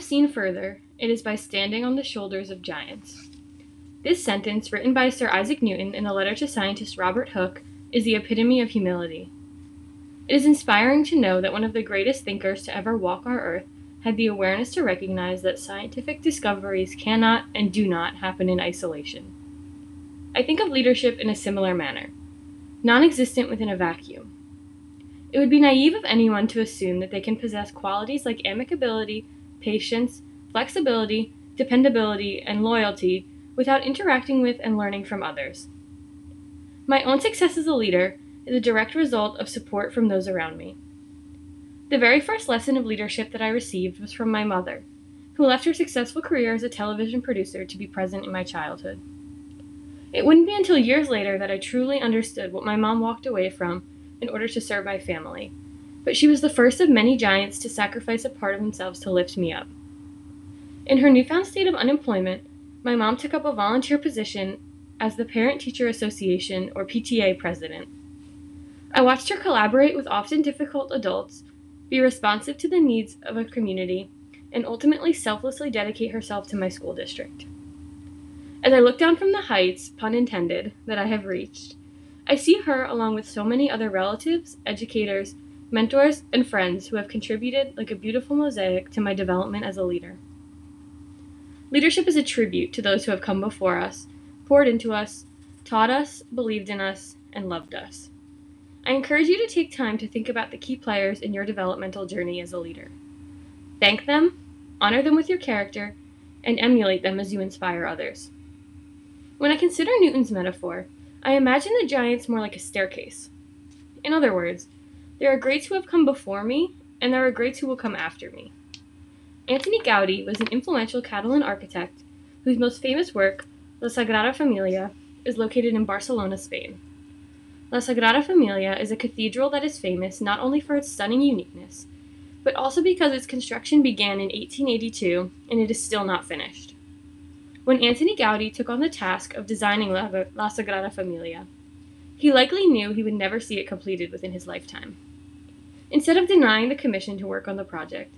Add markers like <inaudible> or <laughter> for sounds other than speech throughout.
Have seen further, it is by standing on the shoulders of giants. This sentence, written by Sir Isaac Newton in a letter to scientist Robert Hooke, is the epitome of humility. It is inspiring to know that one of the greatest thinkers to ever walk our earth had the awareness to recognize that scientific discoveries cannot and do not happen in isolation. I think of leadership in a similar manner, non existent within a vacuum. It would be naive of anyone to assume that they can possess qualities like amicability, patience, flexibility, dependability, and loyalty without interacting with and learning from others. My own success as a leader is a direct result of support from those around me. The very first lesson of leadership that I received was from my mother, who left her successful career as a television producer to be present in my childhood. It wouldn't be until years later that I truly understood what my mom walked away from in order to serve my family, but she was the first of many giants to sacrifice a part of themselves to lift me up. In her newfound state of unemployment, my mom took up a volunteer position as the Parent Teacher Association, or PTA, president. I watched her collaborate with often difficult adults, be responsive to the needs of a community, and ultimately selflessly dedicate herself to my school district. As I look down from the heights, pun intended, that I have reached, I see her along with so many other relatives, educators, mentors, and friends who have contributed like a beautiful mosaic to my development as a leader. Leadership is a tribute to those who have come before us, poured into us, taught us, believed in us, and loved us. I encourage you to take time to think about the key players in your developmental journey as a leader. Thank them, honor them with your character, and emulate them as you inspire others. When I consider Newton's metaphor, I imagine the giants more like a staircase. In other words, there are greats who have come before me, and there are greats who will come after me. Antoni Gaudi was an influential Catalan architect whose most famous work, La Sagrada Familia, is located in Barcelona, Spain. La Sagrada Familia is a cathedral that is famous not only for its stunning uniqueness, but also because its construction began in 1882 and it is still not finished when Antoni Gaudi took on the task of designing La, La Sagrada Familia. He likely knew he would never see it completed within his lifetime. Instead of denying the commission to work on the project,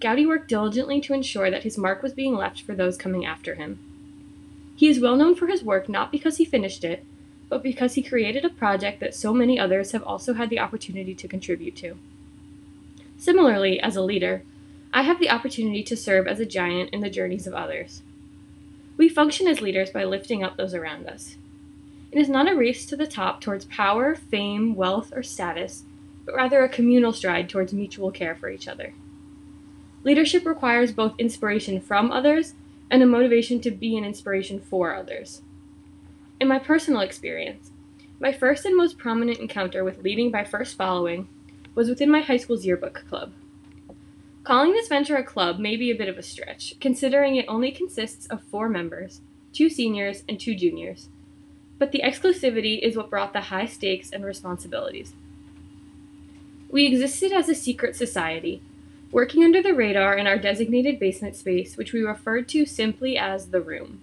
Gaudi worked diligently to ensure that his mark was being left for those coming after him. He is well known for his work not because he finished it, but because he created a project that so many others have also had the opportunity to contribute to. Similarly, as a leader, I have the opportunity to serve as a giant in the journeys of others. We function as leaders by lifting up those around us. It is not a race to the top towards power, fame, wealth, or status, but rather a communal stride towards mutual care for each other. Leadership requires both inspiration from others and a motivation to be an inspiration for others. In my personal experience, my first and most prominent encounter with leading by first following was within my high school's yearbook club. Calling this venture a club may be a bit of a stretch, considering it only consists of four members two seniors and two juniors. But the exclusivity is what brought the high stakes and responsibilities. We existed as a secret society, working under the radar in our designated basement space, which we referred to simply as the room.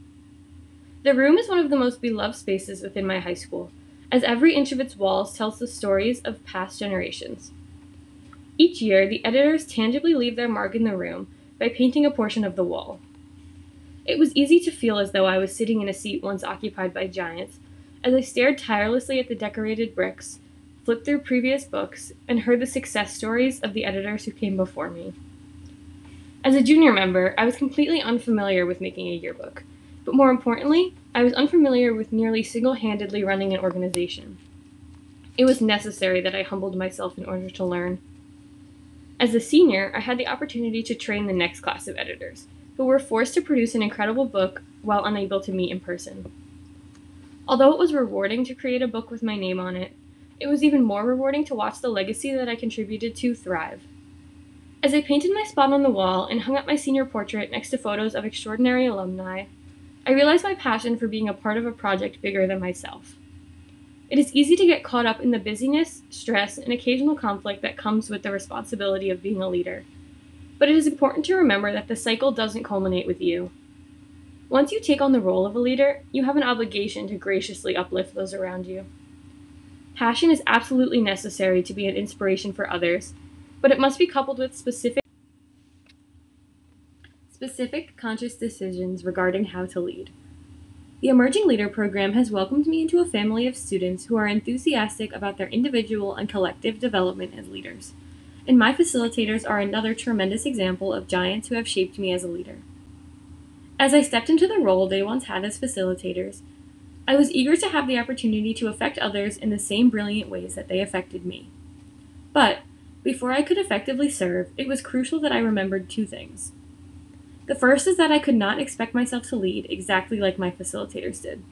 The room is one of the most beloved spaces within my high school, as every inch of its walls tells the stories of past generations. Each year, the editors tangibly leave their mark in the room by painting a portion of the wall. It was easy to feel as though I was sitting in a seat once occupied by giants, as I stared tirelessly at the decorated bricks, flipped through previous books, and heard the success stories of the editors who came before me. As a junior member, I was completely unfamiliar with making a yearbook, but more importantly, I was unfamiliar with nearly single handedly running an organization. It was necessary that I humbled myself in order to learn. As a senior, I had the opportunity to train the next class of editors, who were forced to produce an incredible book while unable to meet in person. Although it was rewarding to create a book with my name on it, it was even more rewarding to watch the legacy that I contributed to thrive. As I painted my spot on the wall and hung up my senior portrait next to photos of extraordinary alumni, I realized my passion for being a part of a project bigger than myself. It is easy to get caught up in the busyness, stress, and occasional conflict that comes with the responsibility of being a leader. But it is important to remember that the cycle doesn't culminate with you. Once you take on the role of a leader, you have an obligation to graciously uplift those around you. Passion is absolutely necessary to be an inspiration for others, but it must be coupled with specific specific conscious decisions regarding how to lead. The Emerging Leader program has welcomed me into a family of students who are enthusiastic about their individual and collective development as leaders. And my facilitators are another tremendous example of giants who have shaped me as a leader. As I stepped into the role they once had as facilitators, I was eager to have the opportunity to affect others in the same brilliant ways that they affected me. But, before I could effectively serve, it was crucial that I remembered two things. The first is that I could not expect myself to lead exactly like my facilitators did.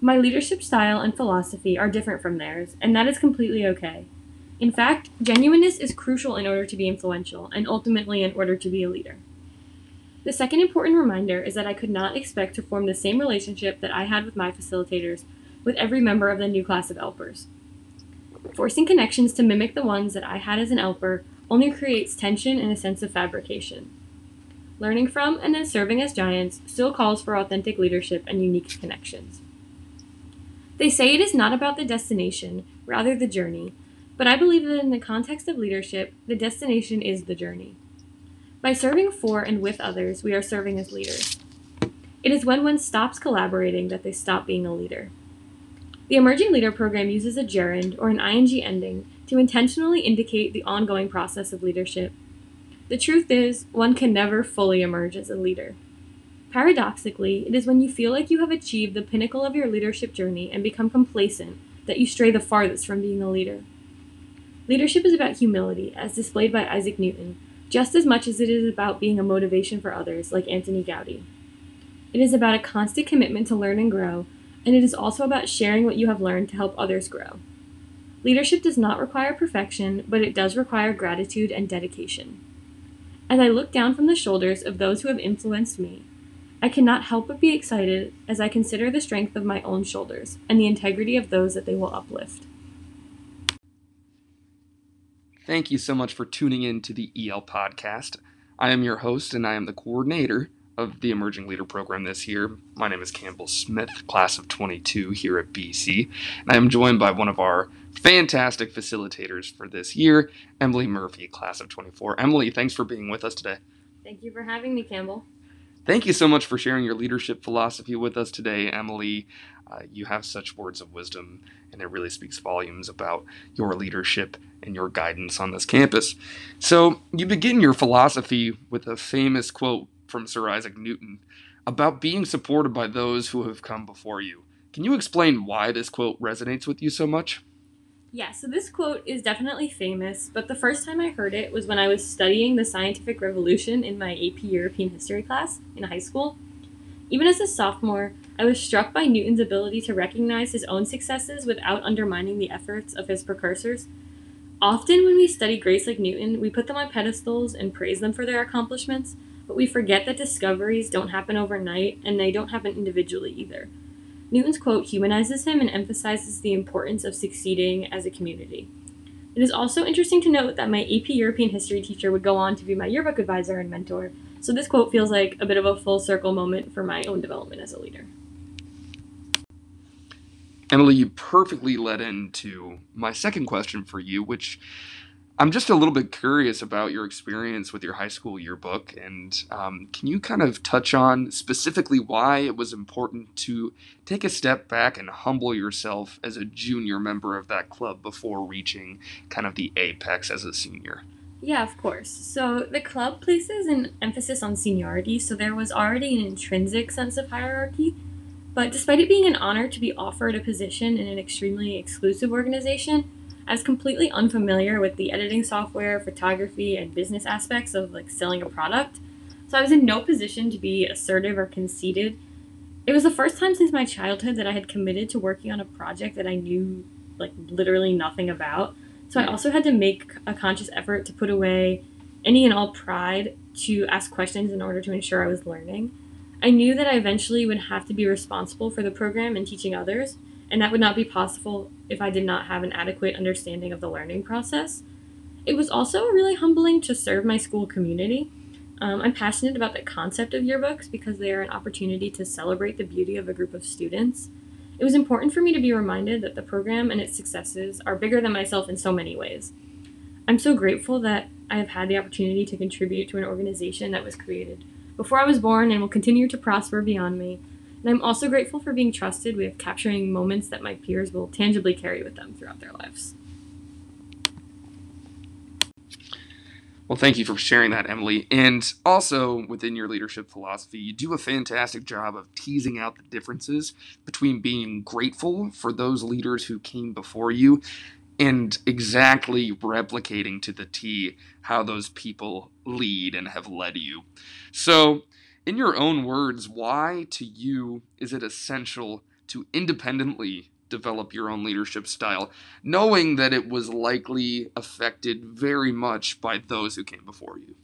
My leadership style and philosophy are different from theirs, and that is completely okay. In fact, genuineness is crucial in order to be influential, and ultimately in order to be a leader. The second important reminder is that I could not expect to form the same relationship that I had with my facilitators with every member of the new class of ELPers. Forcing connections to mimic the ones that I had as an ELPer only creates tension and a sense of fabrication learning from, and then serving as giants still calls for authentic leadership and unique connections. They say it is not about the destination, rather the journey, but I believe that in the context of leadership, the destination is the journey. By serving for and with others, we are serving as leaders. It is when one stops collaborating that they stop being a leader. The Emerging Leader program uses a gerund or an ing ending to intentionally indicate the ongoing process of leadership the truth is, one can never fully emerge as a leader. Paradoxically, it is when you feel like you have achieved the pinnacle of your leadership journey and become complacent that you stray the farthest from being a leader. Leadership is about humility, as displayed by Isaac Newton, just as much as it is about being a motivation for others, like Antoni Gaudí. It is about a constant commitment to learn and grow, and it is also about sharing what you have learned to help others grow. Leadership does not require perfection, but it does require gratitude and dedication. As I look down from the shoulders of those who have influenced me, I cannot help but be excited as I consider the strength of my own shoulders and the integrity of those that they will uplift. Thank you so much for tuning in to the EL podcast. I am your host and I am the coordinator of the Emerging Leader Program this year. My name is Campbell Smith, class of 22 here at BC, and I am joined by one of our fantastic facilitators for this year, Emily Murphy, class of 24. Emily, thanks for being with us today. Thank you for having me, Campbell. Thank you so much for sharing your leadership philosophy with us today, Emily. Uh, you have such words of wisdom, and it really speaks volumes about your leadership and your guidance on this campus. So, you begin your philosophy with a famous quote from Sir Isaac Newton about being supported by those who have come before you. Can you explain why this quote resonates with you so much? Yeah, so this quote is definitely famous, but the first time I heard it was when I was studying the scientific revolution in my AP European history class in high school. Even as a sophomore, I was struck by Newton's ability to recognize his own successes without undermining the efforts of his precursors. Often, when we study greats like Newton, we put them on pedestals and praise them for their accomplishments, but we forget that discoveries don't happen overnight and they don't happen individually either. Newton's quote humanizes him and emphasizes the importance of succeeding as a community. It is also interesting to note that my AP European history teacher would go on to be my yearbook advisor and mentor, so this quote feels like a bit of a full circle moment for my own development as a leader. Emily, you perfectly led into my second question for you, which I'm just a little bit curious about your experience with your high school yearbook, and um, can you kind of touch on specifically why it was important to take a step back and humble yourself as a junior member of that club before reaching kind of the apex as a senior? Yeah, of course. So the club places an emphasis on seniority, so there was already an intrinsic sense of hierarchy. But despite it being an honor to be offered a position in an extremely exclusive organization, I was completely unfamiliar with the editing software, photography, and business aspects of like selling a product. So I was in no position to be assertive or conceited. It was the first time since my childhood that I had committed to working on a project that I knew like literally nothing about. So I also had to make a conscious effort to put away any and all pride to ask questions in order to ensure I was learning. I knew that I eventually would have to be responsible for the program and teaching others, and that would not be possible if I did not have an adequate understanding of the learning process. It was also really humbling to serve my school community. Um, I'm passionate about the concept of yearbooks because they are an opportunity to celebrate the beauty of a group of students. It was important for me to be reminded that the program and its successes are bigger than myself in so many ways. I'm so grateful that I have had the opportunity to contribute to an organization that was created before I was born and will continue to prosper beyond me. And I'm also grateful for being trusted with capturing moments that my peers will tangibly carry with them throughout their lives. Well, thank you for sharing that, Emily. And also, within your leadership philosophy, you do a fantastic job of teasing out the differences between being grateful for those leaders who came before you and exactly replicating to the T how those people lead and have led you. So, in your own words, why to you is it essential to independently develop your own leadership style, knowing that it was likely affected very much by those who came before you?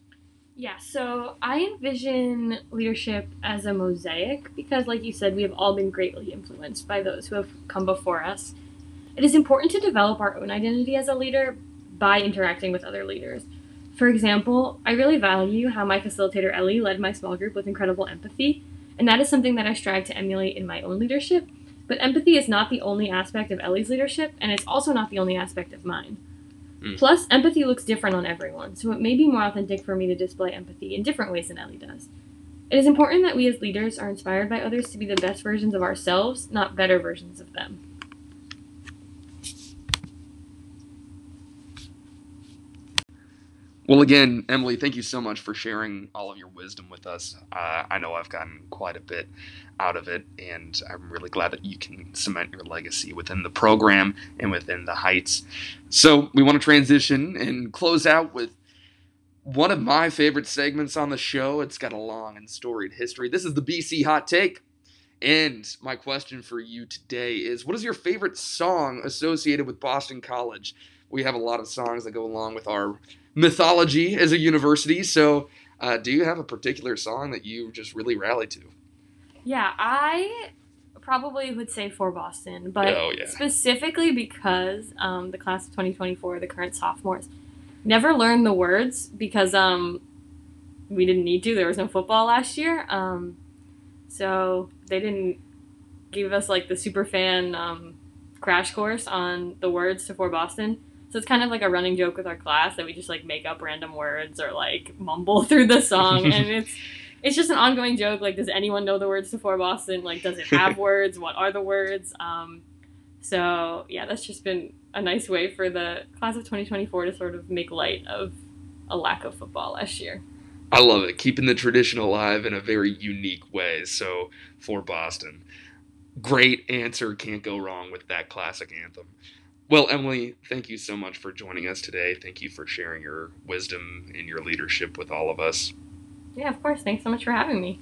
Yeah, so I envision leadership as a mosaic because, like you said, we have all been greatly influenced by those who have come before us. It is important to develop our own identity as a leader by interacting with other leaders. For example, I really value how my facilitator Ellie led my small group with incredible empathy, and that is something that I strive to emulate in my own leadership. But empathy is not the only aspect of Ellie's leadership, and it's also not the only aspect of mine. Mm. Plus, empathy looks different on everyone, so it may be more authentic for me to display empathy in different ways than Ellie does. It is important that we as leaders are inspired by others to be the best versions of ourselves, not better versions of them. Well, again, Emily, thank you so much for sharing all of your wisdom with us. Uh, I know I've gotten quite a bit out of it, and I'm really glad that you can cement your legacy within the program and within the Heights. So, we want to transition and close out with one of my favorite segments on the show. It's got a long and storied history. This is the BC Hot Take. And my question for you today is what is your favorite song associated with Boston College? We have a lot of songs that go along with our mythology as a university. So, uh, do you have a particular song that you just really rally to? Yeah, I probably would say for Boston, but oh, yeah. specifically because um, the class of 2024, the current sophomores, never learned the words because um, we didn't need to. There was no football last year. Um, so they didn't give us like the super fan um, crash course on the words to For Boston. So it's kind of like a running joke with our class that we just like make up random words or like mumble <laughs> through the song, and <laughs> it's it's just an ongoing joke. Like, does anyone know the words to For Boston? Like, does it have <laughs> words? What are the words? Um, so yeah, that's just been a nice way for the class of 2024 to sort of make light of a lack of football last year. I love it, keeping the tradition alive in a very unique way. So for Boston, great answer. Can't go wrong with that classic anthem. Well, Emily, thank you so much for joining us today. Thank you for sharing your wisdom and your leadership with all of us. Yeah, of course. Thanks so much for having me.